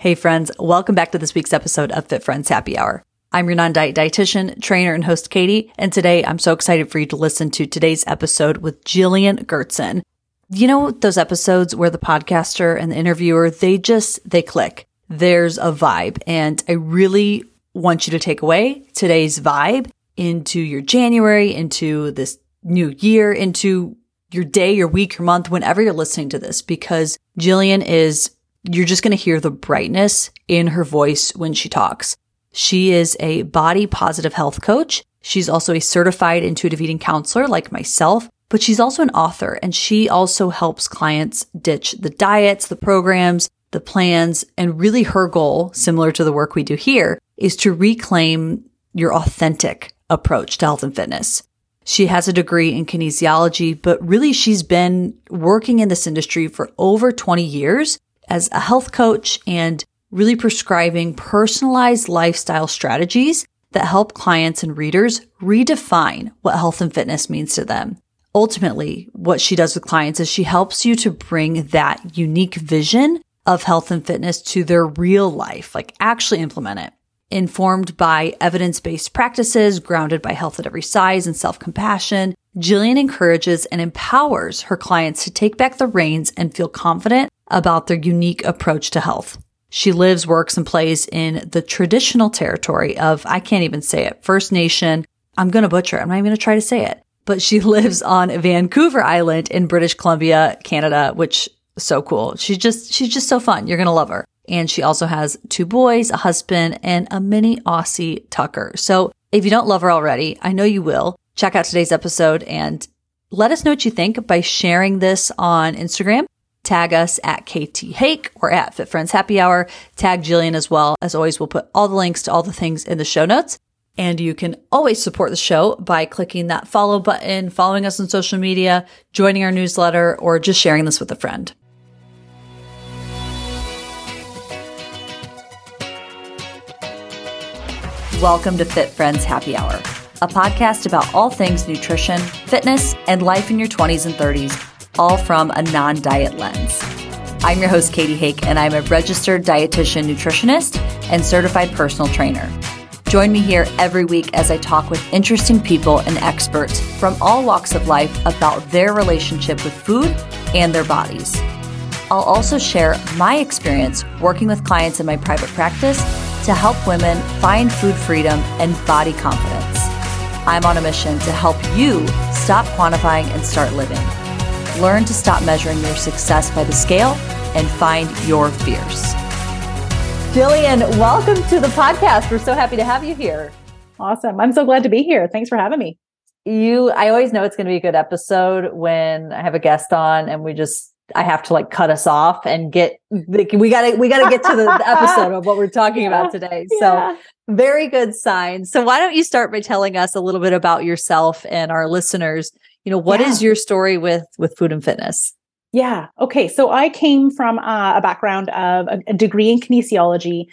Hey friends, welcome back to this week's episode of Fit Friends Happy Hour. I'm your non-diet dietitian, trainer, and host Katie, and today I'm so excited for you to listen to today's episode with Jillian Gertzen. You know those episodes where the podcaster and the interviewer, they just, they click. There's a vibe, and I really want you to take away today's vibe into your January, into this new year, into your day, your week, your month, whenever you're listening to this, because Jillian is you're just going to hear the brightness in her voice when she talks. She is a body positive health coach. She's also a certified intuitive eating counselor like myself, but she's also an author and she also helps clients ditch the diets, the programs, the plans. And really her goal, similar to the work we do here, is to reclaim your authentic approach to health and fitness. She has a degree in kinesiology, but really she's been working in this industry for over 20 years as a health coach and really prescribing personalized lifestyle strategies that help clients and readers redefine what health and fitness means to them. Ultimately, what she does with clients is she helps you to bring that unique vision of health and fitness to their real life, like actually implement it. Informed by evidence based practices grounded by health at every size and self compassion, Jillian encourages and empowers her clients to take back the reins and feel confident about their unique approach to health. She lives, works, and plays in the traditional territory of, I can't even say it, First Nation. I'm going to butcher it. I'm not even going to try to say it. But she lives on Vancouver Island in British Columbia, Canada, which so cool. She's just, she's just so fun. You're going to love her. And she also has two boys, a husband, and a mini Aussie Tucker. So if you don't love her already, I know you will. Check out today's episode and let us know what you think by sharing this on Instagram tag us at KT Hake or at Fit Friends Happy Hour. Tag Jillian as well. As always, we'll put all the links to all the things in the show notes. And you can always support the show by clicking that follow button, following us on social media, joining our newsletter, or just sharing this with a friend. Welcome to Fit Friends Happy Hour, a podcast about all things nutrition, fitness, and life in your 20s and 30s all from a non diet lens. I'm your host, Katie Hake, and I'm a registered dietitian nutritionist and certified personal trainer. Join me here every week as I talk with interesting people and experts from all walks of life about their relationship with food and their bodies. I'll also share my experience working with clients in my private practice to help women find food freedom and body confidence. I'm on a mission to help you stop quantifying and start living learn to stop measuring your success by the scale and find your fears. Jillian, welcome to the podcast. We're so happy to have you here. Awesome. I'm so glad to be here. Thanks for having me. You, I always know it's going to be a good episode when I have a guest on and we just, I have to like cut us off and get, we got to, we got to get to the episode of what we're talking yeah. about today. So, very good sign. So, why don't you start by telling us a little bit about yourself and our listeners? You know what yeah. is your story with with food and fitness? Yeah. Okay. So i came from uh, a background of a, a degree in kinesiology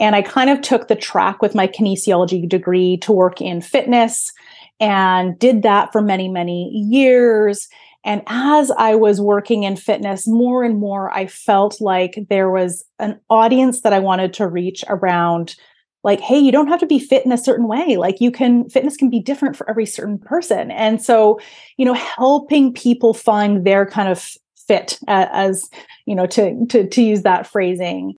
and i kind of took the track with my kinesiology degree to work in fitness and did that for many many years. And as I was working in fitness, more and more, I felt like there was an audience that I wanted to reach around like hey you don't have to be fit in a certain way. Like you can fitness can be different for every certain person. And so you know helping people find their kind of fit uh, as you know to to to use that phrasing.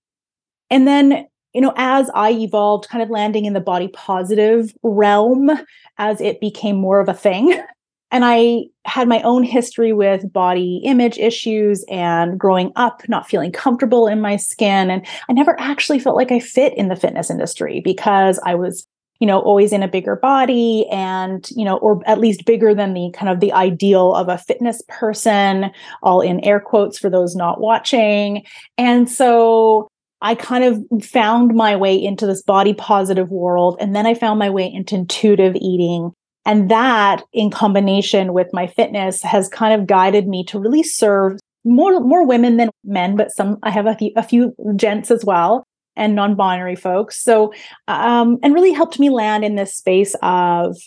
And then you know as i evolved kind of landing in the body positive realm as it became more of a thing and I had my own history with body image issues and growing up not feeling comfortable in my skin. And I never actually felt like I fit in the fitness industry because I was, you know, always in a bigger body and, you know, or at least bigger than the kind of the ideal of a fitness person, all in air quotes for those not watching. And so I kind of found my way into this body positive world. And then I found my way into intuitive eating and that in combination with my fitness has kind of guided me to really serve more, more women than men, but some, I have a few, a few gents as well and non-binary folks. So, um, and really helped me land in this space of,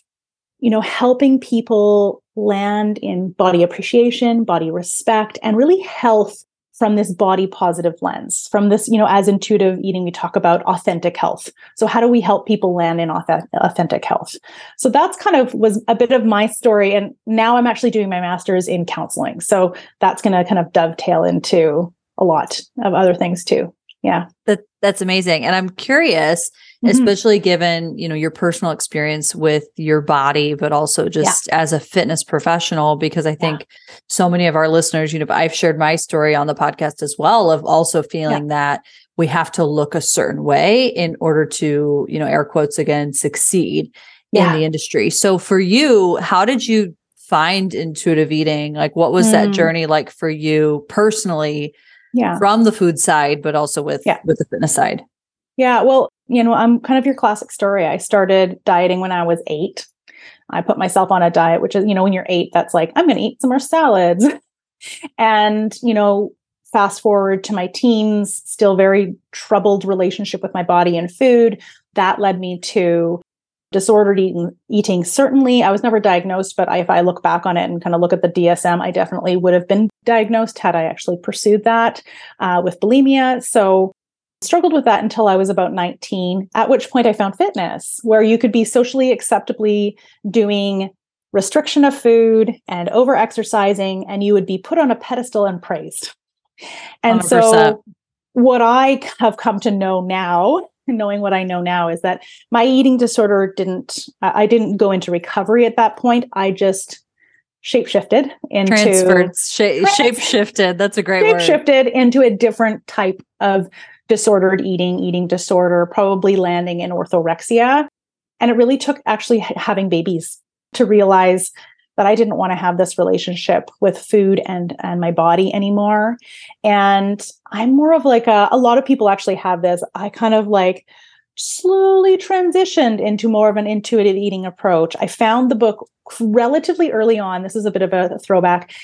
you know, helping people land in body appreciation, body respect, and really health from this body positive lens from this you know as intuitive eating we talk about authentic health. So how do we help people land in authentic health? So that's kind of was a bit of my story and now i'm actually doing my master's in counseling. So that's going to kind of dovetail into a lot of other things too. Yeah. That that's amazing. And i'm curious mm-hmm. especially given you know your personal experience with your body but also just yeah. as a fitness professional because i think yeah. so many of our listeners you know i've shared my story on the podcast as well of also feeling yeah. that we have to look a certain way in order to you know air quotes again succeed in the industry so for you how did you find intuitive eating like what was mm. that journey like for you personally yeah from the food side but also with yeah. with the fitness side yeah well you know i'm kind of your classic story. I started dieting when i was eight. I put myself on a diet which is you know when you're eight that's like i'm going to eat some more salads. And you know fast forward to my teens still very troubled relationship with my body and food. That led me to disordered eating, eating. Certainly i was never diagnosed but I, if i look back on it and kind of look at the dsm i definitely would have been diagnosed had i actually pursued that uh, with bulimia. So struggled with that until i was about 19 at which point i found fitness where you could be socially acceptably doing restriction of food and over exercising and you would be put on a pedestal and praised and 100%. so what i have come to know now knowing what I know now is that my eating disorder didn't, I didn't go into recovery at that point. I just shape shifted into transferred, sh- shape shifted. That's a great shape shifted into a different type of disordered eating, eating disorder, probably landing in orthorexia. And it really took actually having babies to realize that I didn't want to have this relationship with food and and my body anymore. And I'm more of like a, a lot of people actually have this. I kind of like slowly transitioned into more of an intuitive eating approach. I found the book relatively early on. This is a bit of a throwback.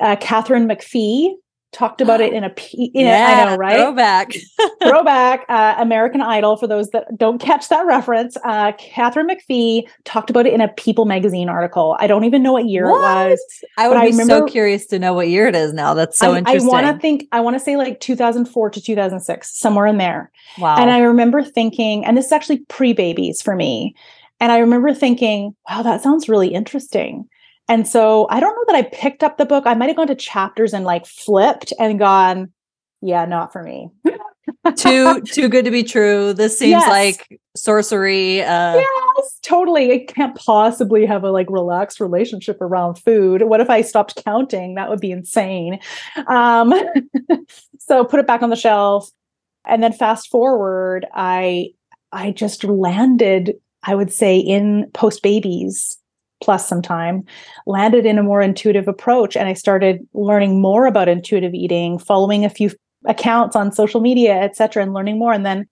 Uh, Katharine McPhee talked about it in a in yeah, a, I know, right? Throwback. throwback. Uh, American Idol, for those that don't catch that reference. Uh, Katharine McPhee talked about it in a People magazine article. I don't even know what year what? it was. I would be I remember, so curious to know what year it is now. That's so I, interesting. I want to think, I want to say like 2004 to 2006, somewhere in there. Wow. And I remember thinking, and this is actually pre babies for me. And I remember thinking, wow, that sounds really interesting. And so I don't know that I picked up the book. I might have gone to chapters and like flipped and gone, yeah, not for me. too too good to be true. This seems yes. like sorcery. Uh yes, totally. I can't possibly have a like relaxed relationship around food. What if I stopped counting? That would be insane. Um so put it back on the shelf. And then fast forward, I I just landed, I would say, in post babies plus some time, landed in a more intuitive approach. And I started learning more about intuitive eating, following a few accounts on social media, et cetera, and learning more. And then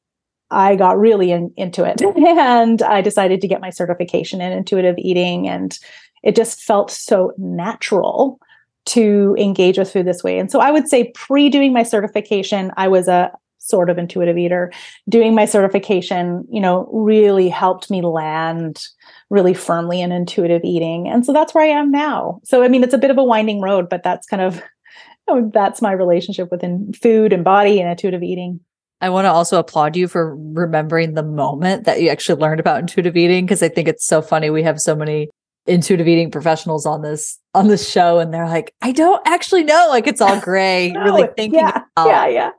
I got really in, into it and I decided to get my certification in intuitive eating. And it just felt so natural to engage with food this way. And so I would say pre doing my certification, I was a sort of intuitive eater. Doing my certification, you know, really helped me land really firmly in intuitive eating. And so that's where I am now. So, I mean, it's a bit of a winding road, but that's kind of, um, that's my relationship within food and body and intuitive eating. I want to also applaud you for remembering the moment that you actually learned about intuitive eating because I think it's so funny. We have so many intuitive eating professionals on this on this show and they're like, I don't actually know. Like it's all gray, no, really thinking yeah, about yeah, yeah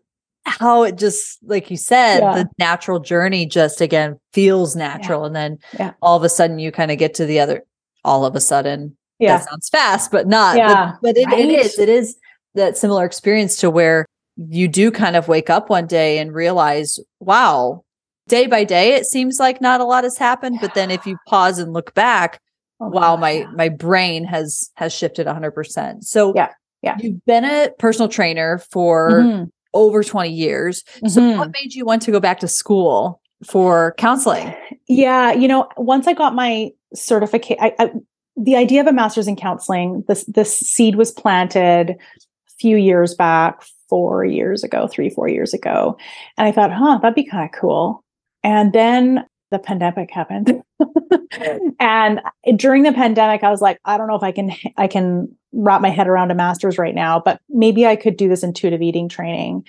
how it just like you said yeah. the natural journey just again feels natural yeah. and then yeah. all of a sudden you kind of get to the other all of a sudden yeah that sounds fast but not yeah. but, but it, right? it is it is that similar experience to where you do kind of wake up one day and realize wow day by day it seems like not a lot has happened but then if you pause and look back oh, wow my my brain has has shifted 100% so yeah yeah you've been a personal trainer for mm-hmm over 20 years. Mm-hmm. So what made you want to go back to school for counseling? Yeah, you know, once I got my certificate, I, I, the idea of a master's in counseling, this this seed was planted a few years back, four years ago, three, four years ago. And I thought, huh, that'd be kind of cool. And then the pandemic happened. and during the pandemic, I was like, I don't know if I can I can wrap my head around a master's right now, but maybe I could do this intuitive eating training.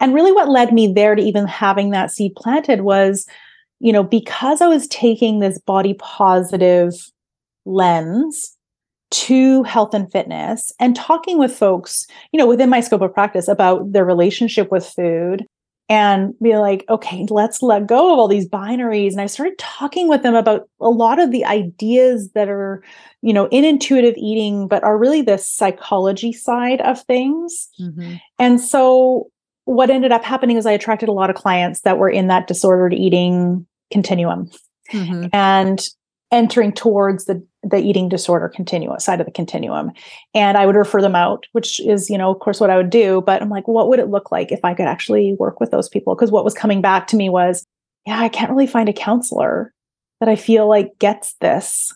And really what led me there to even having that seed planted was, you know, because I was taking this body positive lens to health and fitness and talking with folks, you know, within my scope of practice about their relationship with food and be like, okay, let's let go of all these binaries. And I started talking with them about a lot of the ideas that are, you know, in intuitive eating, but are really the psychology side of things. Mm-hmm. And so what ended up happening is I attracted a lot of clients that were in that disordered eating continuum. Mm-hmm. And entering towards the the eating disorder continuum side of the continuum. And i would refer them out which is you know of course what i would do but i'm like what would it look like if i could actually work with those people? Because what was coming back to me was yeah i can't really find a counselor that i feel like gets this.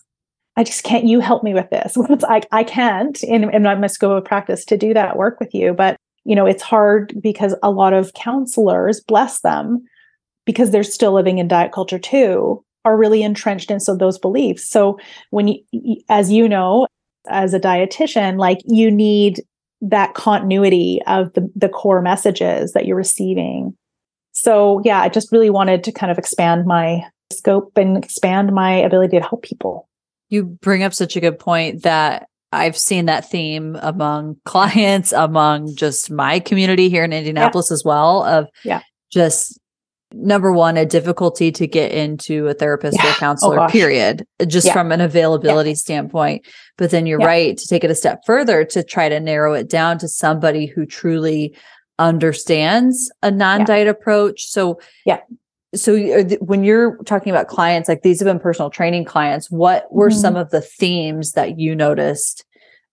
I just can't you help me with this. Like i can't in, in my scope of practice to do that work with you but you know it's hard because a lot of counselors bless them because they're still living in diet culture too are really entrenched in so those beliefs. So when you, as you know, as a dietitian, like you need that continuity of the, the core messages that you're receiving. So yeah, I just really wanted to kind of expand my scope and expand my ability to help people. You bring up such a good point that I've seen that theme among clients, among just my community here in Indianapolis yeah. as well of yeah. just number one, a difficulty to get into a therapist yeah. or oh, counselor, oh, period, just yeah. from an availability yeah. standpoint. But then you're right to take it a step further to try to narrow it down to somebody who truly understands a non-diet approach. So, yeah. So when you're talking about clients, like these have been personal training clients, what were mm-hmm. some of the themes that you noticed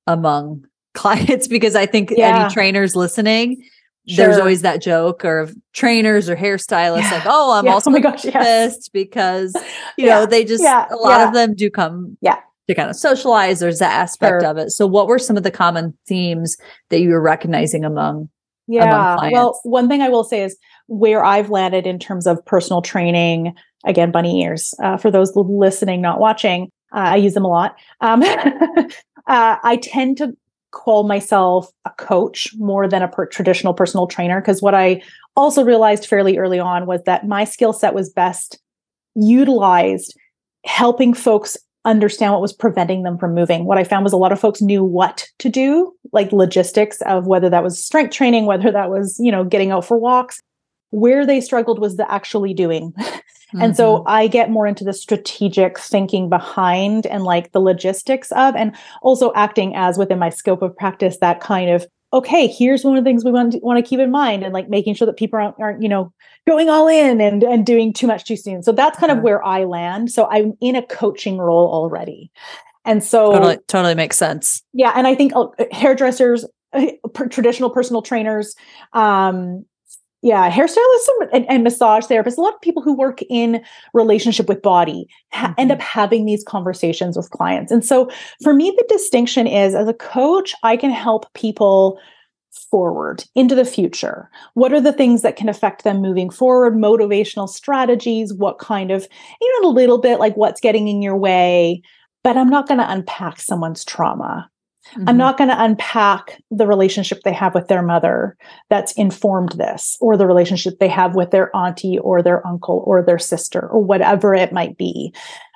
among clients? Because I think any trainers listening, Sure. There's always that joke or trainers or hairstylists yeah. like, oh, I'm yeah. also oh my gosh, yes. because you know they just a lot of them do come yeah to kind of socialize. There's that aspect sure. of it. So, what were some of the common themes that you were recognizing among? Yeah, among well, one thing I will say is where I've landed in terms of personal training. Again, bunny ears uh, for those listening, not watching. Uh, I use them a lot. Um, uh, I tend to call myself a coach more than a per- traditional personal trainer because what I also realized fairly early on was that my skill set was best utilized helping folks understand what was preventing them from moving. What I found was a lot of folks knew what to do, like logistics of whether that was strength training, whether that was, you know, getting out for walks. Where they struggled was the actually doing. And mm-hmm. so I get more into the strategic thinking behind and like the logistics of, and also acting as within my scope of practice, that kind of, okay, here's one of the things we want to, want to keep in mind and like making sure that people aren't, aren't, you know, going all in and, and doing too much too soon. So that's kind of where I land. So I'm in a coaching role already. And so totally, totally makes sense. Yeah. And I think uh, hairdressers, uh, traditional personal trainers, um, yeah hairstylists and, and, massage therapists a lot of people who work in relationship with body ha- mm-hmm. end up having these conversations with clients. And so for me the distinction is as a coach i can help people forward into the future. What are the things that can affect them moving forward? Motivational strategies what kind of you know a little bit like what's getting in your way but i'm not going to unpack someone's trauma Mm-hmm. I'm not going to unpack the relationship they have with their mother that's informed this, or the relationship they have with their auntie or their uncle or their sister or whatever it might be.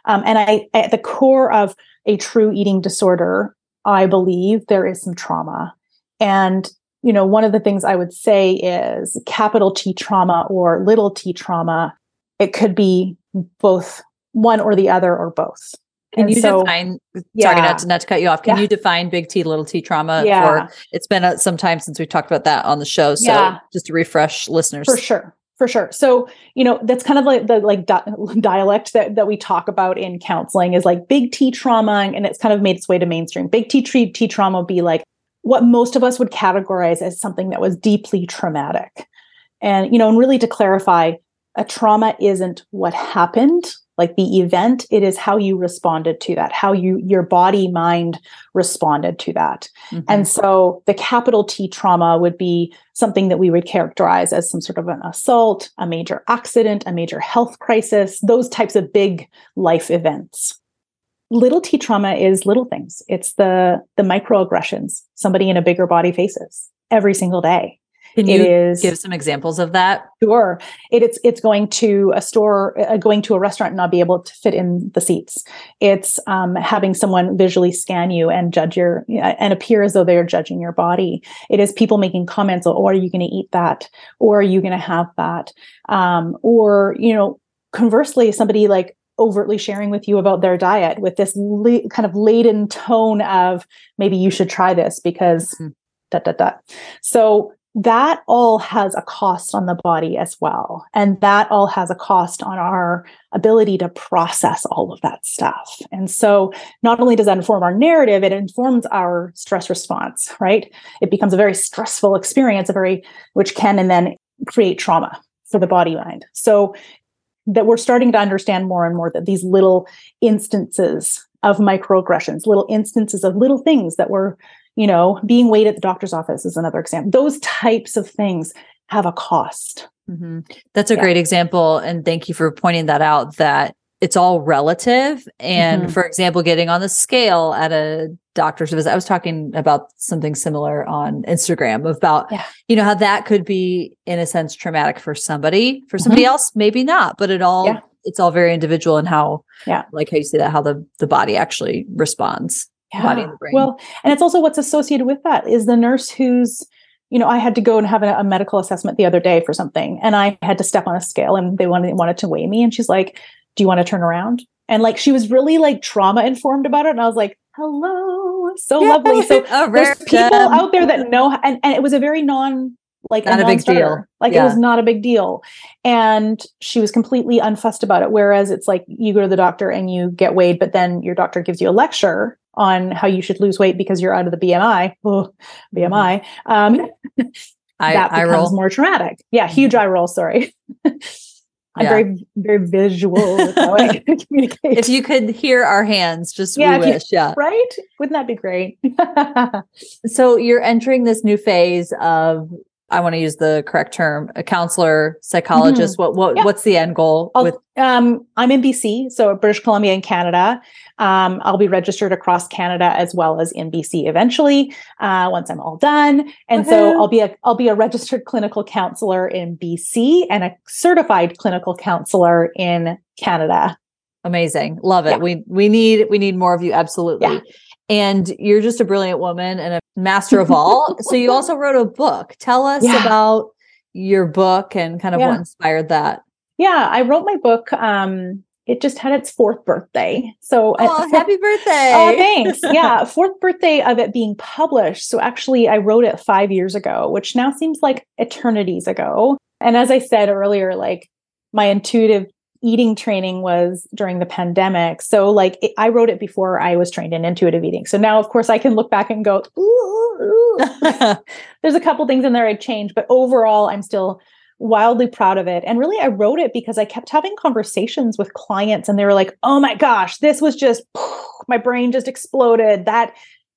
Um, and I, at the core of a true eating disorder, I believe there is some trauma. And, you know, one of the things I would say is capital T trauma or little t trauma. It could be both one or the other or both. Can and you so, define? Yeah. Sorry, not to, not to cut you off. Can yeah. you define big T, little T trauma? Yeah. For, it's been a, some time since we talked about that on the show. So yeah. just to refresh listeners, for sure, for sure. So you know that's kind of like the like di- dialect that that we talk about in counseling is like big T trauma, and it's kind of made its way to mainstream. Big T T, T trauma be like what most of us would categorize as something that was deeply traumatic, and you know, and really to clarify, a trauma isn't what happened like the event it is how you responded to that how you your body mind responded to that. Mm-hmm. and so the capital t trauma would be something that we would characterize as some sort of an assault a major accident a major health crisis those types of big life events. Little t trauma is little things. It's the the microaggressions somebody in a bigger body faces every single day can you is, give some examples of that? Sure. It, it's it's going to a store, uh, going to a restaurant, and not be able to fit in the seats. It's um, having someone visually scan you and judge your and appear as though they are judging your body. It is people making comments, "Oh, are you going to eat that? Or are you going to have that?" Um, or you know, conversely, somebody like overtly sharing with you about their diet with this la- kind of laden tone of maybe you should try this because. Mm-hmm. Da, da, da. So that all has a cost on the body as well. And that all has a cost on our ability to process all of that stuff. And so not only does that inform our narrative, it informs our stress response, right? It becomes a very stressful experience, a very, which can and then create trauma for the body mind. So that we're starting to understand more and more that these little instances of microaggressions, little instances of little things that were you know, being weighed at the doctor's office is another example. Those types of things have a cost. Mm-hmm. That's a yeah. great example. And thank you for pointing that out that it's all relative. And mm-hmm. for example, getting on the scale at a doctor's visit, I was talking about something similar on Instagram about, yeah. you know, how that could be, in a sense, traumatic for somebody, for somebody mm-hmm. else, maybe not, but it all, yeah. it's all very individual and how, yeah, like how you say that, how the, the body actually responds yeah. body and brain. Well, and it's also what's associated with that is the nurse who's, you know, I had to go and have a, a, medical assessment the other day for something, and I had to step on a scale, and they wanted wanted to weigh me, and she's like, "Do you want to turn around?" And like she was really like trauma informed about it, and I was like, "Hello, so yeah. lovely." So there's people out there that know, and and it was a very non like not a, a big deal. Like yeah. it was not a big deal. And she was completely unfussed about it. Whereas it's like you go to the doctor and you get weighed, but then your doctor gives you a lecture on how you should lose weight because you're out of the BMI. Oh, BMI. Um, I, that becomes roll. more traumatic. Yeah, huge eye roll. Sorry. I'm yeah. very, very visual with how I communicate. If you could hear our hands, just yeah, we wish. You, yeah. Right? Wouldn't that be great? so you're entering this new phase of I want to use the correct term, a counselor, psychologist. Mm-hmm. What what yeah. what's the end goal with um I'm in BC, so British Columbia in Canada. Um, I'll be registered across Canada as well as in BC eventually, uh, once I'm all done. And so I'll be a I'll be a registered clinical counselor in BC and a certified clinical counselor in Canada. Amazing. Love it. Yeah. We we need we need more of you absolutely. Yeah. And you're just a brilliant woman and a master of all. so you also wrote a book. Tell us yeah. about your book and kind of yeah. what inspired that. Yeah, I wrote my book. Um, it just had its fourth birthday. So, oh, happy birthday! Oh, thanks. Yeah, fourth birthday of it being published. So, actually, I wrote it five years ago, which now seems like eternities ago. And as I said earlier, like my intuitive eating training was during the pandemic. So like it, I wrote it before I was trained in intuitive eating. So now of course I can look back and go, ooh, ooh. there's a couple things in there I'd change, but overall I'm still wildly proud of it. And really I wrote it because I kept having conversations with clients and they were like, "Oh my gosh, this was just my brain just exploded. That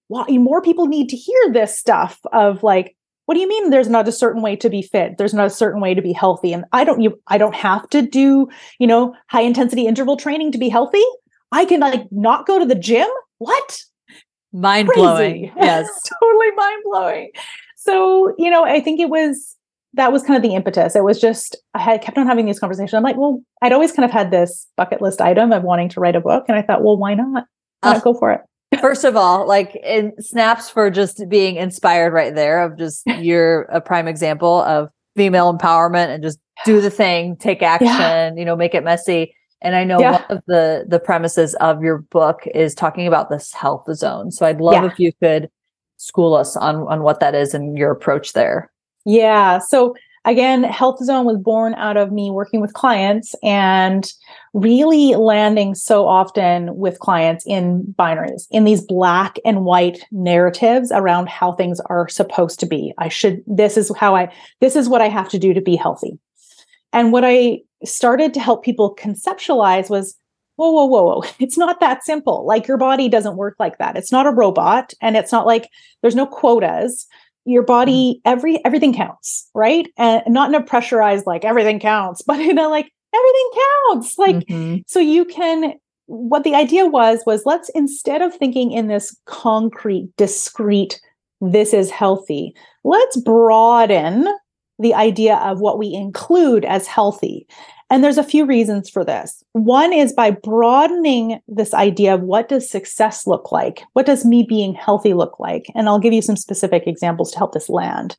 more people need to hear this stuff of like what do you mean there's not a certain way to be fit? There's not a certain way to be healthy. And i don't you i don't have to do you know high intensity interval training to be healthy. I can like not go to the gym? What? Mind blowing. Yes. Totally mind blowing. So you know i think it was that was kind of the impetus. It was just i had kept on having these conversations. I'm like well i'd always kind of had this bucket list item of wanting to write a book. And i thought well why not? Why not go for it First of all, like in snaps for just being inspired right there of just you're a prime example of female empowerment and just do the thing, take action, yeah. you know, make it messy. And I know yeah. one of the the premises of your book is talking about this health zone. So I'd love yeah. if you could school us on on what that is and your approach there. Yeah. So again, Health Zone was born out of me working with clients and really landing so often with clients in binaries, in these black and white narratives around how things are supposed to be. I should, this is how I, this is what I have to do to be healthy. And what I started to help people conceptualize was whoa, whoa, whoa, whoa. It's not that simple. Like your body doesn't work like that. It's not a robot and it's not like there's no quotas. Your body, mm-hmm. every everything counts, right? And not in a pressurized like everything counts, but in a like everything counts. Like mm-hmm. so you can what the idea was was let's instead of thinking in this concrete, discrete, this is healthy, let's broaden the idea of what we include as healthy. And there's a few reasons for this. One is by broadening this idea of what does success look like? What does me being healthy look like? And I'll give you some specific examples to help this land.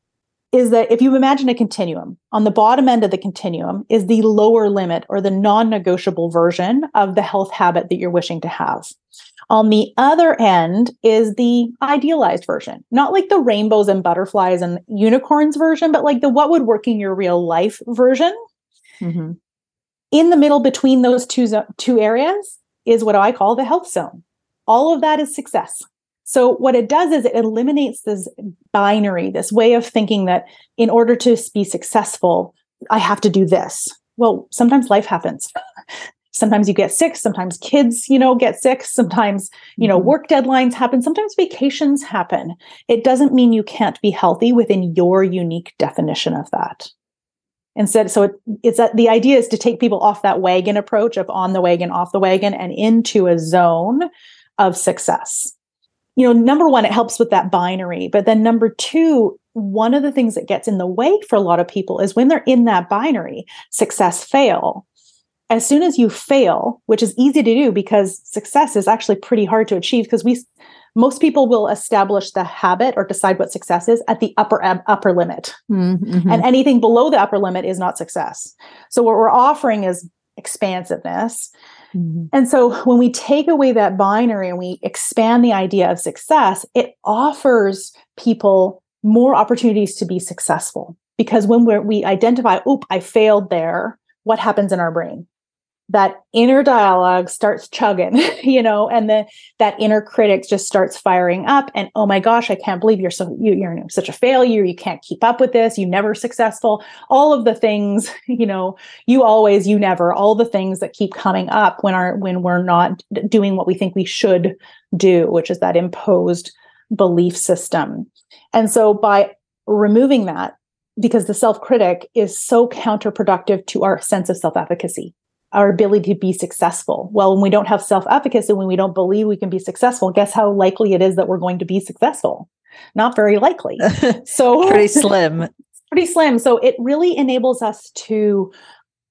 Is that if you imagine a continuum, on the bottom end of the continuum is the lower limit or the non negotiable version of the health habit that you're wishing to have. On the other end is the idealized version, not like the rainbows and butterflies and unicorns version, but like the what would work in your real life version. Mm-hmm. In the middle between those two, zo- two areas is what I call the health zone. All of that is success. So, what it does is it eliminates this binary, this way of thinking that in order to be successful, I have to do this. Well, sometimes life happens sometimes you get sick sometimes kids you know get sick sometimes you know mm-hmm. work deadlines happen sometimes vacations happen it doesn't mean you can't be healthy within your unique definition of that instead so it, it's that the idea is to take people off that wagon approach of on the wagon off the wagon and into a zone of success. You know number one it helps with that binary. But then number two one of the things that gets in the way for a lot of people is when they're in that binary success fail. As soon as you fail, which is easy to do because success is actually pretty hard to achieve because we most people will establish the habit or decide what success is at the upper upper limit. Mm-hmm. And anything below the upper limit is not success. So what we're offering is expansiveness. Mm-hmm. And so when we take away that binary and we expand the idea of success, it offers people more opportunities to be successful. Because when we identify, oop, I failed there, what happens in our brain? That inner dialogue starts chugging, you know, and the that inner critic just starts firing up. And oh my gosh, I can't believe you're so you, you're such a failure. You can't keep up with this. You never successful. All of the things, you know, you always, you never. All the things that keep coming up when our when we're not doing what we think we should do, which is that imposed belief system. And so by removing that, because the self critic is so counterproductive to our sense of self efficacy our ability to be successful. Well, when we don't have self efficacy, when we don't believe we can be successful, guess how likely it is that we're going to be successful? Not very likely. So, pretty slim. pretty slim. So, it really enables us to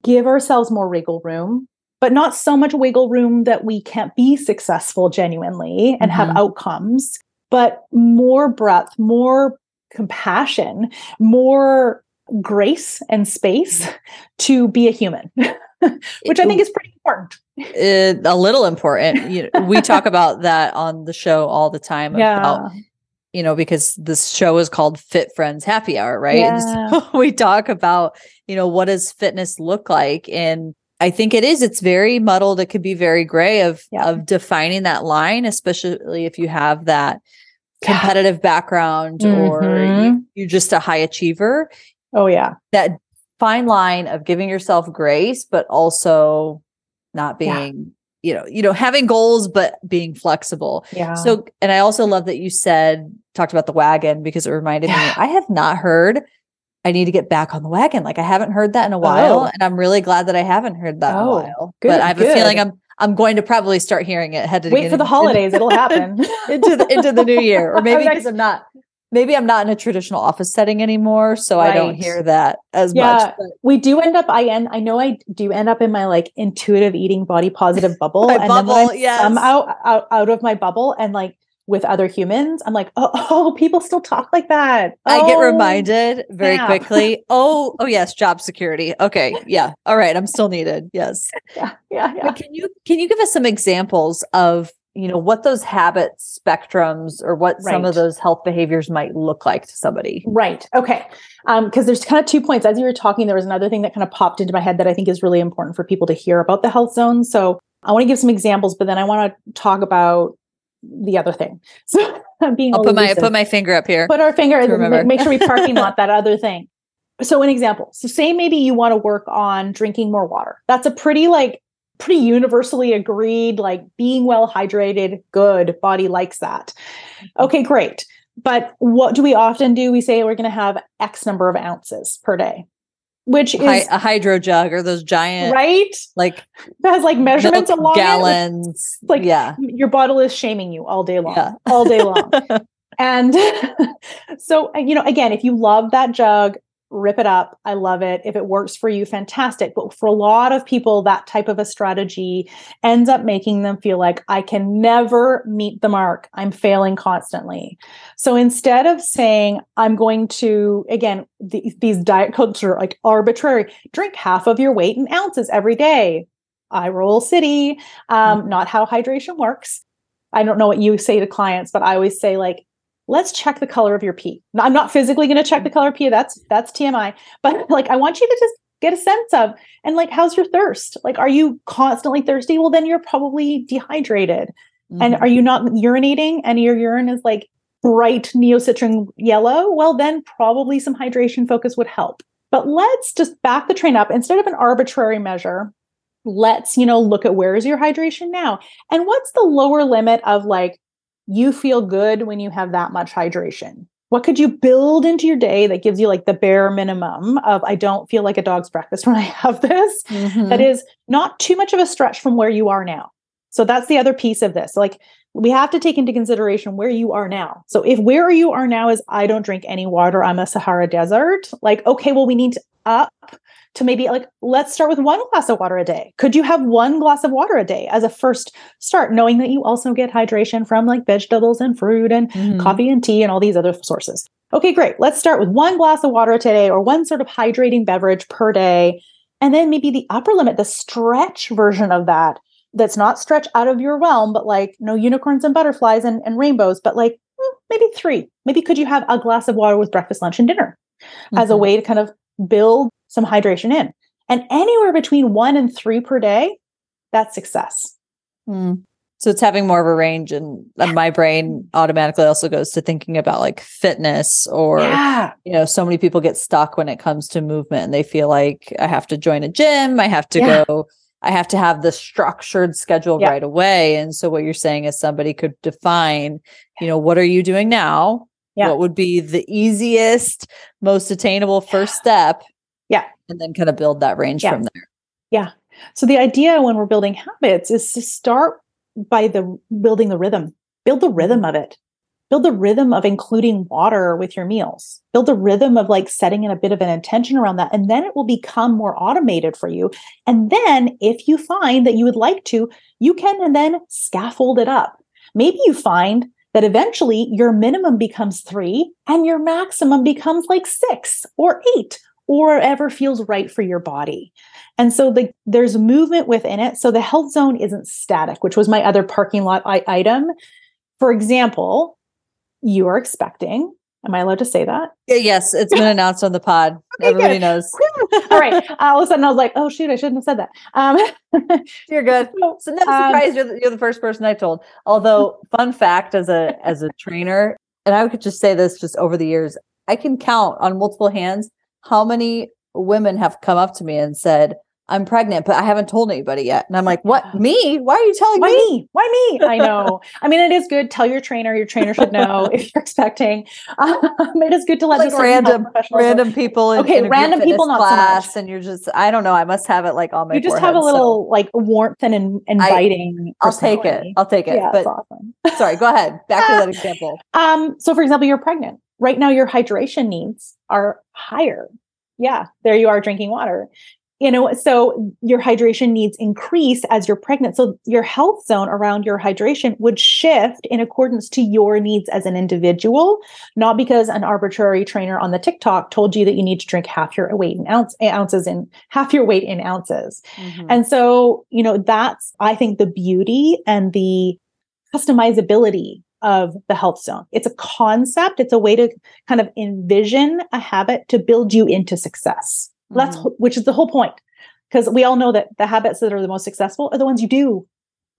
give ourselves more wiggle room, but not so much wiggle room that we can't be successful genuinely and mm-hmm. have outcomes, but more breadth, more compassion, more grace and space to be a human. which I think is pretty important. It, a little important. You know, we talk about that on the show all the time yeah. about you know because this show is called Fit Friends Happy Hour, right? Yeah. So we talk about, you know, what does fitness look like and I think it is. It's very muddled. It could be very gray of yeah. of defining that line, especially if you have that competitive background mm-hmm. or you, you're just a high achiever. Oh yeah. That fine line of giving yourself grace, but also not being, yeah. you know, you know, having goals, but being flexible. Yeah. So, and I also love that you said, talked about the wagon because it reminded yeah. me, I have not heard I need to get back on the wagon. Like I haven't heard that in a while. Oh. And I'm really glad that I haven't heard that oh, in a oh, while. Good, but I have good. a feeling I'm I'm going to probably start hearing it headed Wait for the holidays, it'll happen. into the into the new year. Or maybe because I'm not maybe I'm not in a traditional office setting anymore, so right. I don't hear that as yeah, much. But. We do end up. I end. I know I do end up in my like intuitive eating, body positive bubble, and bubble, yes. I'm out, out out of my bubble, and like with other humans, I'm like, oh, oh people still talk like that. Oh, I get oh, reminded very yeah. quickly. Oh, oh yes, job security. Okay, yeah, all right, I'm still needed. Yes, yeah, yeah. yeah. But can you can you give us some examples of you know what those habit spectrums or what right. some of those health behaviors might look like to somebody. Right. Okay. Because um, there's kind of two points. As you were talking there was another thing that kind of popped into my head that i think is really important for people to hear about the health zone. So i want to give some examples but then i want to talk about the other thing. So i'm being i'll put my put my finger up here. Put our finger remember. make sure we parking lot that other thing. So an example. So say maybe you want to work on drinking more water. That's a pretty like pretty universally agreed like being well hydrated, good, body likes that. Mm-hmm. Okay, great. But what do we often do? We say we're going to have X number of ounces per day, which is Hy- a hydro jug or those giant, right? Like that has like measurements along gallons. It. Like yeah, your bottle is shaming you all day long, yeah. all day long. and so you know, again, if you love that jug, rip it up. I love it. If it works for you, fantastic. But for a lot of people, that type of a strategy ends up making them feel like I can never meet the mark. I'm failing constantly. So instead of saying, I'm going to, again, the, these diet codes are like arbitrary, drink half of your weight in ounces every day. eye roll city, um, mm-hmm. not how hydration works. I don't know what you say to clients, but I always say, like, let's check the color of your pee. I'm not physically going to check the color of pee. That's that's TMI. But like I want you to just get a sense of and like how's your thirst? Like are you constantly thirsty? Well then you're probably dehydrated. Mm-hmm. And are you not urinating and your urine is like bright neocitrin yellow? Well then probably some hydration focus would help. But let's just back the train up instead of an arbitrary measure. Let's, you know, look at where is your hydration now? And what's the lower limit of like you feel good when you have that much hydration. What could you build into your day that gives you like the bare minimum of I don't feel like a dog's breakfast when I have this? Mm-hmm. That is not too much of a stretch from where you are now. So that's the other piece of this. Like we have to take into consideration where you are now. So if where you are now is I don't drink any water, I'm a Sahara desert, like okay, well we need to up to maybe like let's start with one glass of water a day could you have one glass of water a day as a first start knowing that you also get hydration from like vegetables and fruit and mm-hmm. coffee and tea and all these other sources okay great let's start with one glass of water today or one sort of hydrating beverage per day and then maybe the upper limit the stretch version of that that's not stretch out of your realm but like no unicorns and butterflies and, and rainbows but like hmm, maybe three maybe could you have a glass of water with breakfast lunch and dinner mm-hmm. as a mm-hmm. way to kind of build some hydration in. And anywhere between one and three per day, that's success. Mm. So it's having more of a range, and my brain automatically also goes to thinking about like fitness, or yeah. you know, so many people get stuck when it comes to movement, and they feel like I have to join a gym, I have to yeah. go, I have to have the structured schedule yeah. right away. And so, what you're saying is somebody could define, you know, what are you doing now? Yeah. What would be the easiest, most attainable first step yeah. And then kind of build that range yeah. from there. Yeah. So the idea when we're building habits is to start by the building the rhythm. Build the rhythm mm-hmm. of it. Build the rhythm of including water with your meals. Build the rhythm of like setting in a bit of an intention around that. And then it will become more automated for you. And then if you find that you would like to, you can and then scaffold it up. Maybe you find that eventually your minimum becomes three and your maximum becomes like six or eight or ever feels right for your body. And so the, there's movement within it. So the health zone isn't static, which was my other parking lot I- item. For example, you are expecting. Am I allowed to say that? Yes, it's been announced on the pod. okay, Everybody good. knows. All right. All of a sudden, I was like, "Oh shoot, I shouldn't have said that." Um, you're good. So no um, surprise, um, you're, the, you're the first person I told. Although, fun fact, as a as a trainer, and I could just say this just over the years, I can count on multiple hands how many women have come up to me and said, I'm pregnant, but I haven't told anybody yet. And I'm like, what? Me? Why are you telling Why me? me? Why me? I know. I mean, it is good. Tell your trainer. Your trainer should know if you're expecting. Um, it is good to let like random random people. In, okay, in random people, not class, so and you're just. I don't know. I must have it like on my. You just forehead, have a little so. like warmth and in, inviting. I, will take it. I'll take it. Yeah, but awesome. sorry, go ahead. Back to that example. Um. So, for example, you're pregnant. Right now, your hydration needs are higher yeah, there you are drinking water. You know, so your hydration needs increase as you're pregnant. So your health zone around your hydration would shift in accordance to your needs as an individual, not because an arbitrary trainer on the TikTok told you that you need to drink half your weight in ounce, ounces in half your weight in ounces. Mm-hmm. And so, you know, that's I think the beauty and the customizability of the health zone. It's a concept, it's a way to kind of envision a habit to build you into success. Mm-hmm. That's which is the whole point. Because we all know that the habits that are the most successful are the ones you do.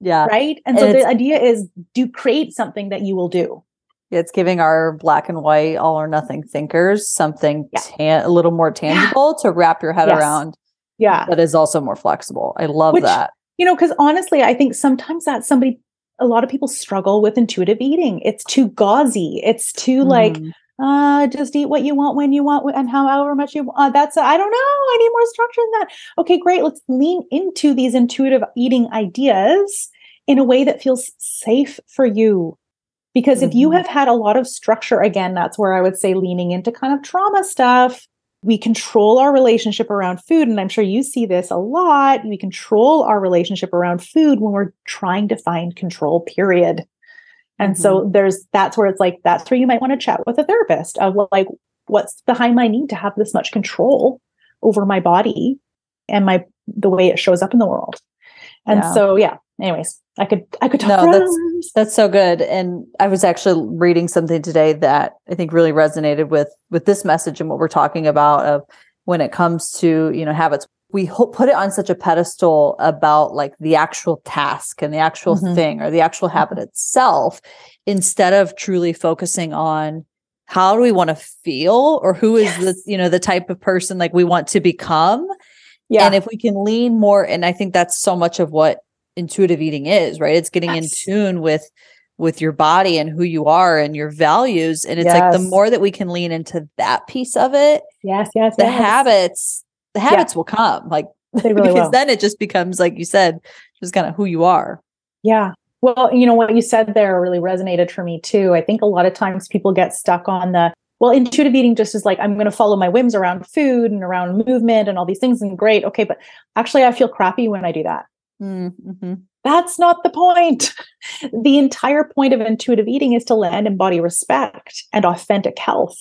Yeah. Right. And, and so the idea is do create something that you will do. It's giving our black and white, all or nothing thinkers something yeah. ta- a little more tangible yeah. to wrap your head yes. around. Yeah. That is also more flexible. I love which, that You know, because honestly, I think sometimes that somebody, a lot of people struggle with intuitive eating. It's too gauzy. It's too mm-hmm. like, uh, just eat what you want when you want and however much you want. Uh, that's, I don't know. I need more structure than that. Okay, great. Let's lean into these intuitive eating ideas in a way that feels safe for you. Because mm-hmm. if you mm-hmm. have had a lot of structure, again, that's where I would say leaning into kind of trauma stuff. We control our relationship around food. And I'm sure you see this a lot. We control our relationship around food when we're trying to find control, period. And mm-hmm. so there's that's where it's like, that's where you might want to chat with a therapist of like, what's behind my need to have this much control over my body and my the way it shows up in the world. And yeah. so yeah, anyways, I could I could talk. No, that's that's so good. And I was actually reading something today that I think really resonated with with this message and what we're talking about of when it comes to you know habits. We put it on such a pedestal about like the actual task and the actual mm-hmm. thing or the actual habit mm-hmm. itself, instead of truly focusing on how do we want to feel or who is yes. the you know the type of person like we want to become. Yeah. And if we can lean more, and I think that's so much of what intuitive eating is, right? It's getting yes. in tune with with your body and who you are and your values. And it's yes. like the more that we can lean into that piece of it, yes, yes, the yes. habits, the habits yeah. will come. Like they really because will. then it just becomes, like you said, just kind of who you are. Yeah. Well, you know, what you said there really resonated for me too. I think a lot of times people get stuck on the well, intuitive eating just is like, I'm going to follow my whims around food and around movement and all these things. And great. Okay. But actually, I feel crappy when I do that. Mm-hmm. That's not the point. The entire point of intuitive eating is to land in body respect and authentic health,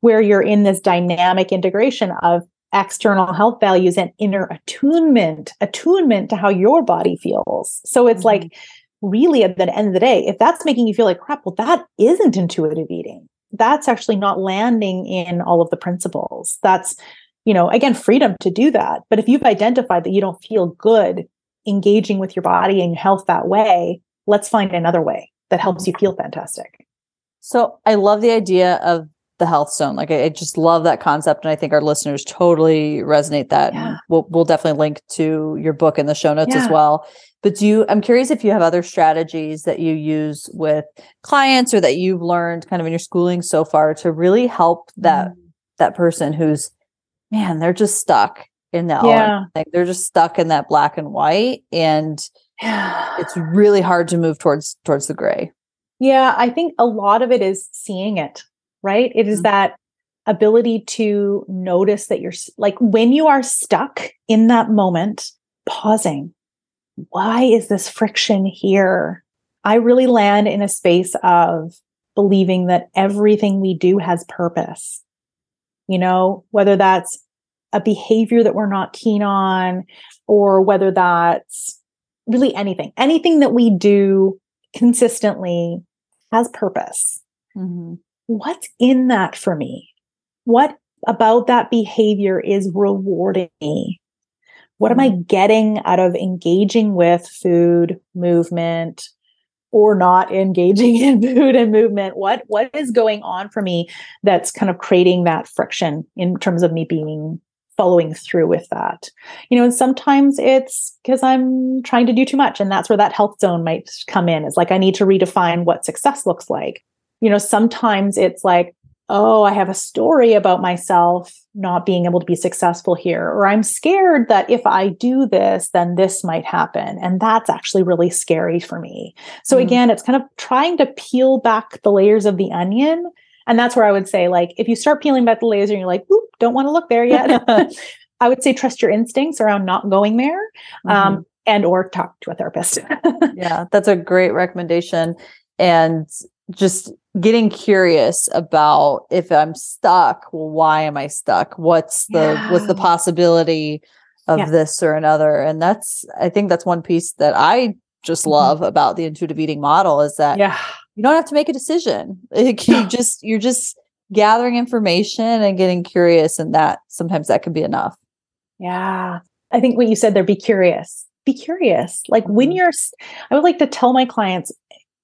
where you're in this dynamic integration of external health values and inner attunement, attunement to how your body feels. So it's mm-hmm. like, really, at the end of the day, if that's making you feel like crap, well, that isn't intuitive eating. That's actually not landing in all of the principles. That's, you know, again, freedom to do that. But if you've identified that you don't feel good engaging with your body and health that way, let's find another way that helps you feel fantastic. So I love the idea of the health zone. Like I, I just love that concept, and I think our listeners totally resonate that. Yeah. We'll we'll definitely link to your book in the show notes yeah. as well. But do you? I'm curious if you have other strategies that you use with clients or that you've learned kind of in your schooling so far to really help that mm. that person who's man, they're just stuck in that yeah. Like they're just stuck in that black and white and yeah. it's really hard to move towards towards the gray. Yeah, I think a lot of it is seeing it, right? It is mm-hmm. that ability to notice that you're like when you are stuck in that moment, pausing. Why is this friction here? I really land in a space of believing that everything we do has purpose. You know, whether that's a behavior that we're not keen on, or whether that's really anything, anything that we do consistently has purpose. Mm-hmm. What's in that for me? What about that behavior is rewarding me? What am I mm-hmm. getting out of engaging with food, movement, or not engaging in food and movement? What what is going on for me that's kind of creating that friction in terms of me being following through with that. You know, and sometimes it's because I'm trying to do too much. And that's where that health zone might come in. It's like I need to redefine what success looks like. You know, sometimes it's like, oh, I have a story about myself not being able to be successful here, or I'm scared that if I do this, then this might happen. And that's actually really scary for me. So, mm again, it's kind of trying to peel back the layers of the onion and that's where I would say, like, if you start peeling back the layers and you're like, Oop, don't want to look there yet, I would say trust your instincts around not going there. Um, mm-hmm. Um, and or talk to a therapist. yeah, that's a great recommendation. And just getting curious about if I'm stuck, well, why am I stuck? What's the yeah. what's the possibility of yeah. this or another? And that's I think that's one piece that I just mm-hmm. love mm-hmm. about the intuitive eating model is that yeah you don't have to make a decision. you just you're just gathering information and getting curious and that sometimes that can be enough. Yeah. I think what you said there be curious. Be curious. Like when mm-hmm. you're I would like to tell my clients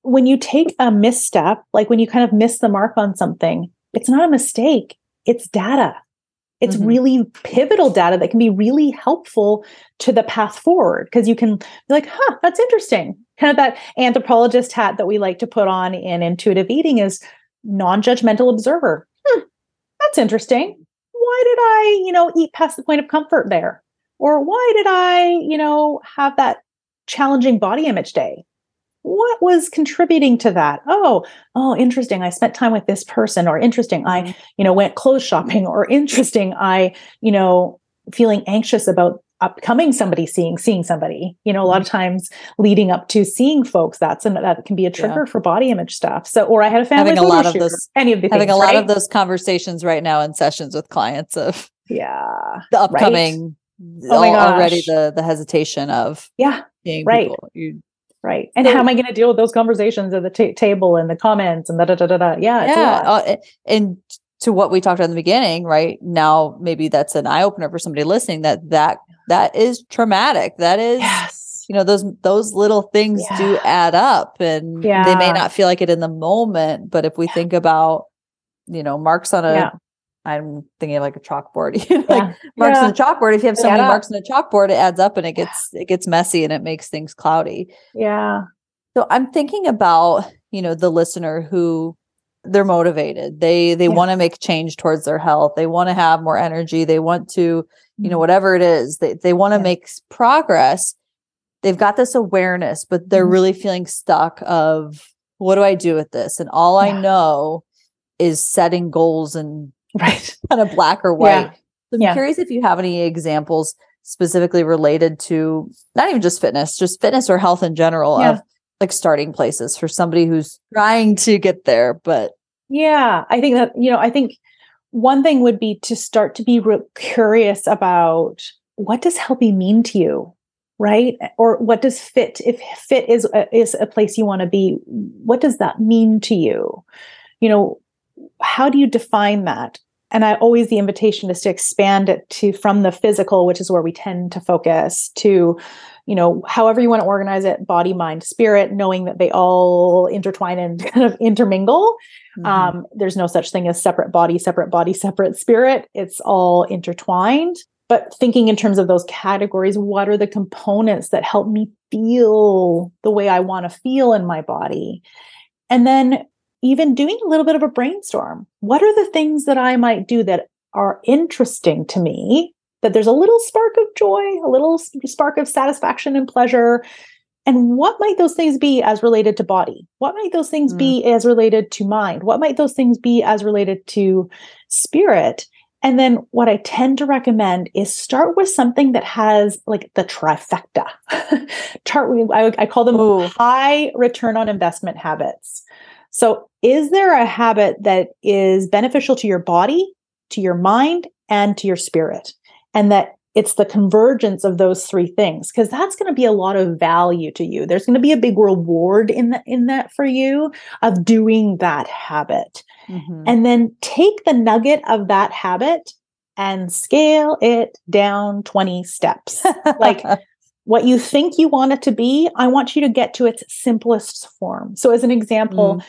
when you take a misstep, like when you kind of miss the mark on something, it's not a mistake. It's data. It's mm-hmm. really pivotal data that can be really helpful to the path forward because you can be like, huh, that's interesting. Kind of that anthropologist hat that we like to put on in intuitive eating is non judgmental observer. Hmm, that's interesting. Why did I, you know, eat past the point of comfort there? Or why did I, you know, have that challenging body image day? What was contributing to that? Oh, oh, interesting. I spent time with this person, or interesting. I, mm-hmm. you know, went clothes shopping, or interesting. I, you know, feeling anxious about upcoming somebody seeing seeing somebody you know a lot of mm-hmm. times leading up to seeing folks that's and that can be a trigger yeah. for body image stuff so or i had a family having a lot of those any of the having things, a lot right? of those conversations right now in sessions with clients of yeah the upcoming oh my gosh. already the the hesitation of yeah right you, right and so, how am i going to deal with those conversations at the t- table and the comments and da da da da, da. yeah yeah uh, and to what we talked about in the beginning right now maybe that's an eye opener for somebody listening that that that is traumatic that is yes. you know those those little things yeah. do add up and yeah. they may not feel like it in the moment but if we yeah. think about you know marks on a I'm thinking of like a chalkboard, you know, like marks on a chalkboard. If you have so many marks on a chalkboard, it adds up and it gets it gets messy and it makes things cloudy. Yeah. So I'm thinking about, you know, the listener who they're motivated. They they yeah. want to make change towards their health. They want to have more energy. They want to, you know, mm-hmm. whatever it is, they they want to make progress. They've got this awareness, but they're mm-hmm. really feeling stuck of what do I do with this? And all I know is setting goals and right kind of black or white yeah. i'm yeah. curious if you have any examples specifically related to not even just fitness just fitness or health in general yeah. of like starting places for somebody who's trying to get there but yeah i think that you know i think one thing would be to start to be re- curious about what does healthy mean to you right? Or what does fit if fit is is a place you want to be what does that mean to you? You know how do you define that? And I always the invitation is to expand it to from the physical, which is where we tend to focus, to you know, however you want to organize it, body, mind, spirit, knowing that they all intertwine and kind of intermingle. Mm-hmm. Um, there's no such thing as separate body, separate body, separate spirit. It's all intertwined. But thinking in terms of those categories, what are the components that help me feel the way I want to feel in my body? And then even doing a little bit of a brainstorm. What are the things that I might do that are interesting to me? That there's a little spark of joy, a little spark of satisfaction and pleasure. And what might those things be as related to body? What might those things mm. be as related to mind? What might those things be as related to spirit? And then what I tend to recommend is start with something that has like the trifecta. Chart, I, I call them Ooh. high return on investment habits. So, is there a habit that is beneficial to your body, to your mind, and to your spirit? And that it's the convergence of those three things because that's going to be a lot of value to you there's going to be a big reward in that in that for you of doing that habit mm-hmm. and then take the nugget of that habit and scale it down 20 steps like what you think you want it to be i want you to get to its simplest form so as an example mm.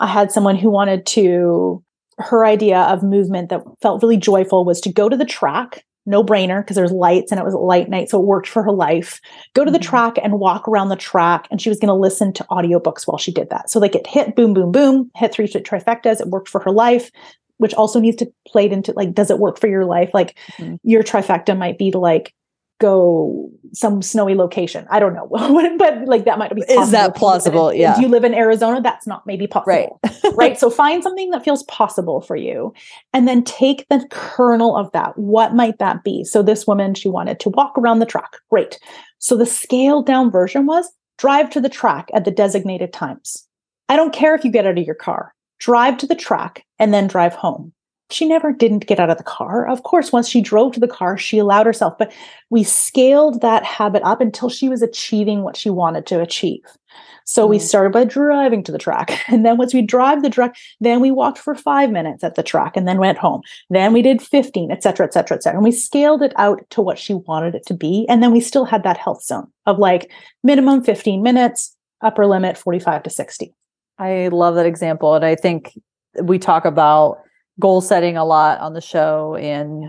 I had someone who wanted to, her idea of movement that felt really joyful was to go to the track, no brainer, because there's lights and it was a light night. So it worked for her life. Go to the mm-hmm. track and walk around the track. And she was going to listen to audiobooks while she did that. So like it hit boom, boom, boom, hit three trifectas. It worked for her life which also needs to play into like does it work for your life like mm-hmm. your trifecta might be to like go some snowy location. I don't know, but like that might be. Is that plausible? yeah. Do you live in Arizona? That's not maybe possible. Right. right. So find something that feels possible for you, and then take the kernel of that. What might that be? So this woman, she wanted to walk around the track. Great. So the scaled down version was drive to the track at the designated times. I don't care if you get out of your car. Drive to the track and then drive home she never didn't get out of the car. Of course, once she drove to the car, she allowed herself, but we scaled that habit up until she was achieving what she wanted to achieve. So mm. we started by driving to the track. And then once we drive the track, then we walked for five minutes at the track and then went home. Then we did 15, et cetera, et cetera, et cetera. And we scaled it out to what she wanted it to be. And then we still had that health zone of like minimum 15 minutes, upper limit 45 to 60. I love that example. And I think we talk about goal setting a lot on the show and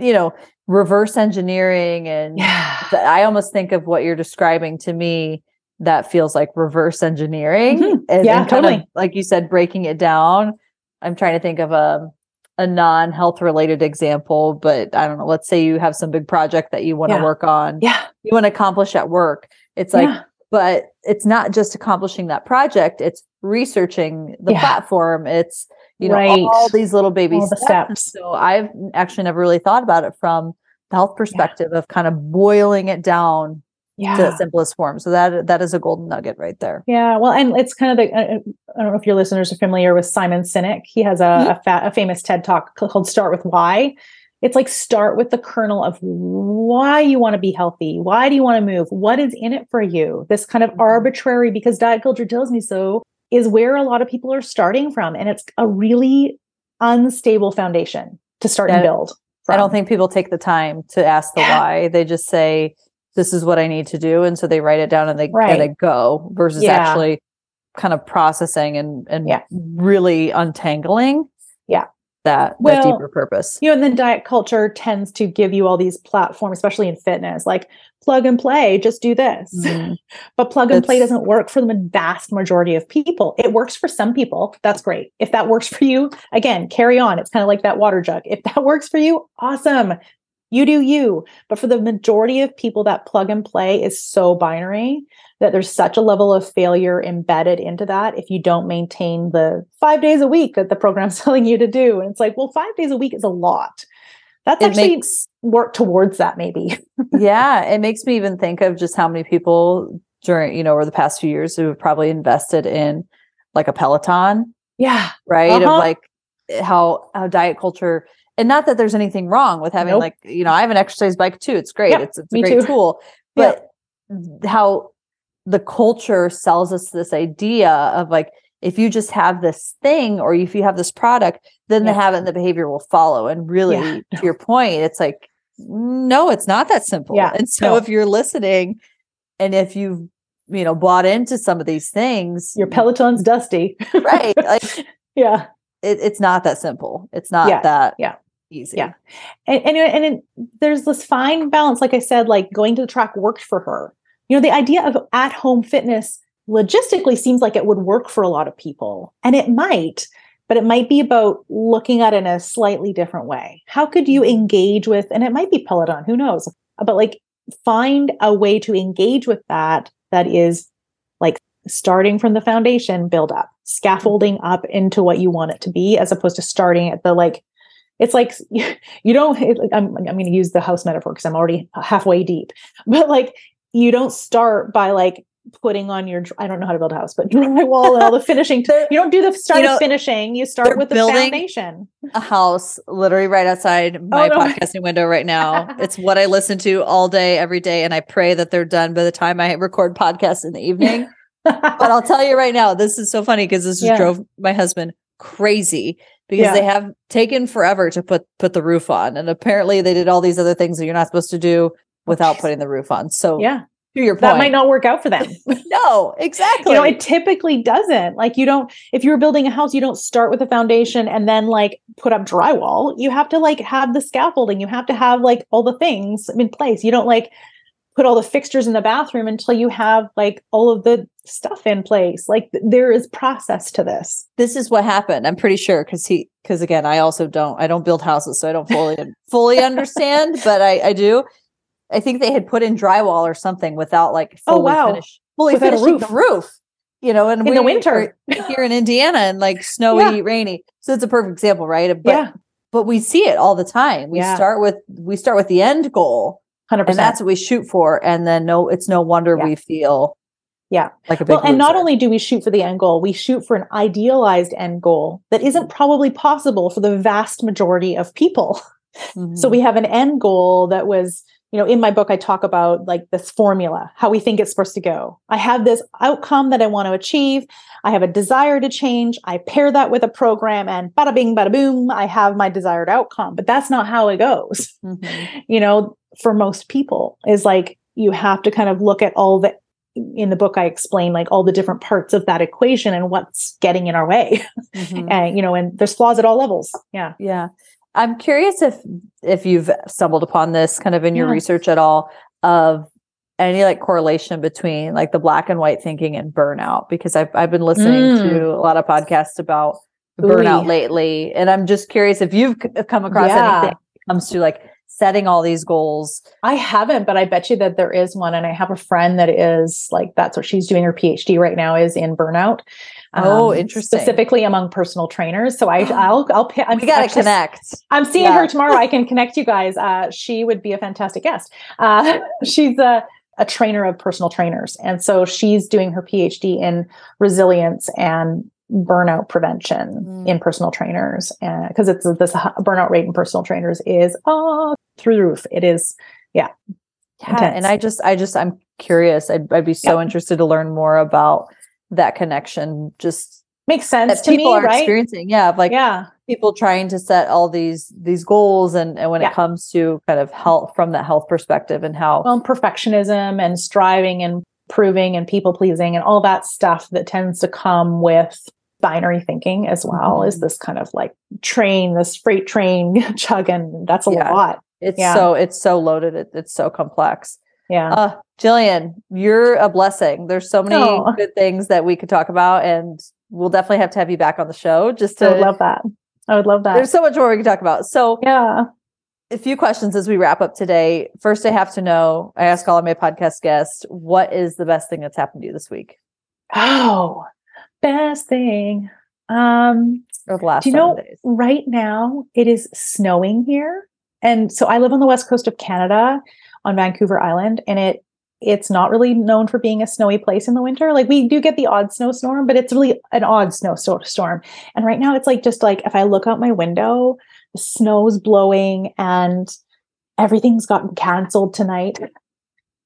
you know, reverse engineering and Yeah. I almost think of what you're describing to me that feels like reverse engineering. Mhm. And, Yeah, and kind of, totally. like you said, breaking it down. I'm trying to think of a a non-health related example, but I don't know. Let's say you have some big project that you want to Yeah. work on. Yeah. You want to accomplish at work. It's like, yeah. but it's not just accomplishing that project. It's researching the platform. It's you know Right. all these little baby All steps. So I've actually never really thought about it from the health perspective of kind of boiling it down Yeah. to the simplest form. So that that is a golden nugget right there. Yeah, well, and it's kind of the. Uh, I don't know if your listeners are familiar with Simon Sinek. He has a, Mhm. a, fa- a famous TED talk called "Start with Why." It's like start with the kernel of why you want to be healthy. Why do you want to move? What is in it for you? This kind of Mhm. arbitrary, because diet culture tells me so, is where a lot of people are starting from, and it's a really unstable foundation to start and Yeah. build. I don't think people take the time to ask the Yeah. why. They just say, "This is what I need to do," and so they write it down and they Right. and they go. Versus Yeah. actually kind of processing and and Yeah. really untangling. Yeah. that that deeper purpose. you know, and then diet culture tends to give you all these platforms, especially in fitness, like plug and play, just do this. Mhm. But plug and play doesn't work for the vast majority of people. It works for some people. That's great. If that works for you, again, carry on. It's kind of like that water jug. If that works for you, awesome. You do you. But for the majority of people, that plug and play is so binary that there's such a level of failure embedded into that if you don't maintain the five days a week that the program's telling you to do. And it's like, well, five days a week is a lot. That's It actually makes work towards that, maybe. yeah, it makes me even think of just how many people during, you know, over the past few years who have probably invested in like a Peloton, Yeah. right? Of Uh-huh. like how how diet culture and not that there's anything wrong with having Nope. like, you know, I have an exercise bike too. It's great. It's it's a great too. tool. But how the culture sells us this idea of like if you just have this thing or if you have this product, then the habit and the behavior will follow. And really, Yeah. to your point, it's like, no, it's not that simple. Yeah, And so no. if you're listening and if you've, you know, bought into some of these things, Your Peloton's dusty. right, like yeah. it, it's not that simple. It's not Yeah, that yeah, easy. yeah. and and, and it, there's this fine balance like i said like going to the track worked for her you know the idea of at home fitness logistically seems like it would work for a lot of people and it might but it might be about looking at it in a slightly different way. How could you mm-hmm. engage with and it might be peloton who knows but like find a way to engage with that that is like starting from the foundation build up mm-hmm. scaffolding up into what you want it to be as opposed to starting at the like it's like you don't it- i'm, I'm going to use the house metaphor because i'm already halfway deep but like you don't start by like putting on your I don't know how to build a house but drywall and all the finishing you don't do the start know, with finishing you start with the foundation a house literally right outside oh, my Oh, no. podcasting window right now. it's what I listen to all day, every day. And I pray that they're done by the time I record podcasts in the evening. but I'll tell you right now, this is so funny because this just Yeah. drove my husband crazy because Yeah. they have taken forever to put put the roof on. And apparently they did all these other things that you're not supposed to do without putting the roof on. So yeah to your point. that might not work out for them no, exactly. you know it typically doesn't like you don't if you're building a house you don't start with a foundation and then like put up drywall you have to like have the scaffolding you have to have like all the things in place you don't like put all the fixtures in the bathroom until you have like all of the stuff in place like th- there is process to this this is what happened. I'm pretty sure because he because again, I also don't I don't build houses, so I don't fully fully understand, but I I do. I think they had put in drywall or something without like Oh, fully wow. finish, fully Without a finishing roof. the roof. You know, and In the winter. here in Indiana and like snowy, rainy. So it's a perfect example, right? But yeah but we see it all the time. We Yeah. start with we start with the end goal, 100% and that's what we shoot for. And then no, it's no wonder Yeah. we feel Yeah. like a big well and not only do we shoot for the end goal we shoot for an idealized end goal that isn't probably possible for the vast majority of people Mhm. So we have an end goal that was, you know, in my book, I talk about like this formula, how we think it's supposed to go. I have this outcome that I want to achieve. I have a desire to change. I pair that with a program and bada bing, bada boom, I have my desired outcome. But that's not how it goes. Mhm. You know, for most people, is like you have to kind of look at all the, in the book, I explain like all the different parts of that equation and what's getting in our way. Mhm. and, you know, and there's flaws at all levels. Yeah. Yeah. I'm curious if if you've stumbled upon this kind of in your Yeah. research at all of any like correlation between like the black and white thinking and burnout because I've I've been listening Mm. to a lot of podcasts about Ooh. burnout lately and I'm just curious if you've come across Yeah. anything comes to like setting all these goals. I haven't, but I bet you that there is one. And I have a friend that is like, that's what she's doing her PhD right now is in burnout. Oh, interesting. Specifically among personal trainers. So I, I'll, I'll, I'm, we got to actually- connect. I'm seeing Yeah. her tomorrow. I can connect you guys. Uh, she would be a fantastic guest. Uh, she's a, a trainer of personal trainers. And so she's doing her PhD in resilience and burnout prevention Mm. in personal trainers. Because it's this burnout rate in personal trainers is oh, through the roof. It is, yeah. Yeah, Intense. and I just, I just, I'm curious. I'd, I'd be so interested to learn more about that connection. Just Makes sense that to people me, are right? experiencing. Yeah, like yeah. people trying to set all these these goals, and and when Yeah. it comes to kind of health from that health perspective, and how Well, perfectionism and striving and proving and people pleasing and all that stuff that tends to come with binary thinking as well Mhm. is this kind of like train, this freight train chugging. That's a Yeah. lot. It's yeah. so it's so loaded. It, it's so complex. Yeah. Uh, Jillian, you're a blessing. There's so many Oh. good things that we could talk about, and we'll definitely have to have you back on the show just to. would love that. I would love that. there's so much more we can talk about. So yeah. a few questions as we wrap up today. First, I have to know I ask all of my podcast guests, what is the best thing that's happened to you this week Oh, best thing. Um, or the last Do you know- days? right now it is snowing here and so i live on the west coast of canada on vancouver island and it it's not really known for being a snowy place in the winter. Like we do get the odd snowstorm but it's really an odd snowstorm and right now it's like just like if i look out my window the snow's blowing and everything's gotten canceled tonight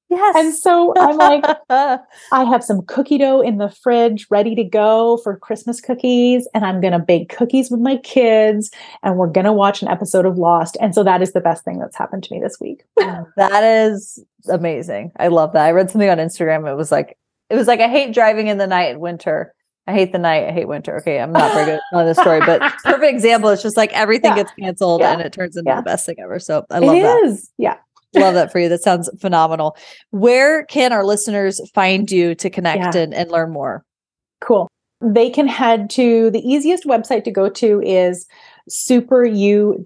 Yes. and so i'm like I have some cookie dough in the fridge ready to go for Christmas cookies, and I'm going to bake cookies with my kids, and we're going to watch an episode of Lost. And so that is the best thing that's happened to me this week. that is amazing. I love that. I read something on Instagram. It was like, it was like, I hate driving in the night in winter. I hate the night. I hate winter. Okay. I'm not very good on this story, but perfect example. It's just like everything Yeah. gets canceled Yeah. and it turns into Yeah. the best thing ever. So I It love that. is. Yeah. Love that for you. That sounds phenomenal. Where can our listeners find you to connect Yeah. and, and learn more? Cool. They can head to the easiest website to go to is superyou.ca.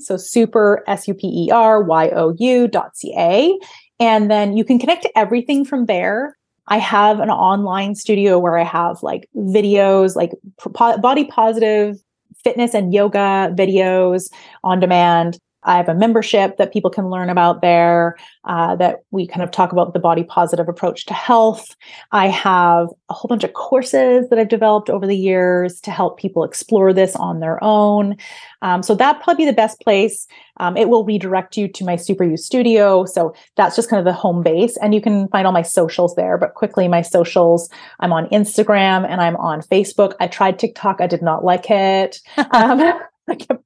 So super S U P E R Y O U dot C A. And then you can connect to everything from there. I have an online studio where I have like videos, like po- body positive fitness and yoga videos on demand. I have a membership that people can learn about there uh, that we kind of talk about the body positive approach to health. I have a whole bunch of courses that I've developed over the years to help people explore this on their own. Um, so that probably be the best place. Um, it will redirect you to my Super You studio. So that's just kind of the home base. And you can find all my socials there. But quickly, my socials I'm on Instagram and I'm on Facebook. I tried TikTok, I did not like it. Um,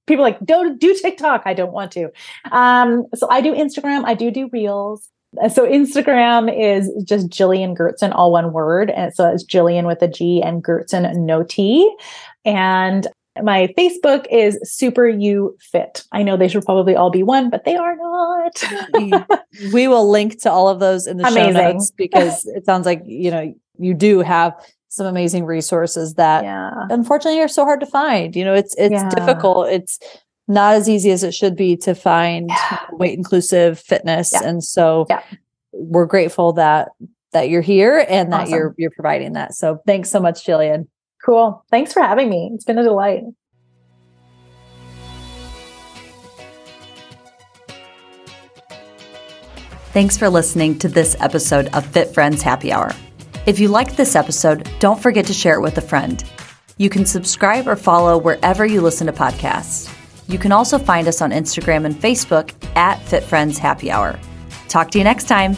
people like, don't do TikTok. I don't want to. Um, so I do Instagram, I do do reels. So Instagram is just Jillian Gertzen, all one word. And so it's Jillian with a G and Gertzen, no T. And my Facebook is Super You Fit. I know they should probably all be one, but they are not. we will link to all of those in the show notes because it sounds like, you know, you do have some amazing resources that yeah. unfortunately are so hard to find. You know, it's it's Yeah. difficult. It's not as easy as it should be to find Yeah. weight inclusive fitness. Yeah. And so Yeah. we're grateful that that you're here and that Awesome. you're you're providing that. So thanks so much, Jillian. Cool. Thanks for having me. It's been a delight. Thanks for listening to this episode of Fit Friends Happy Hour. If you liked this episode, don't forget to share it with a friend. You can subscribe or follow wherever you listen to podcasts. You can also find us on Instagram and Facebook at Fit Friends Happy Hour. Talk to you next time.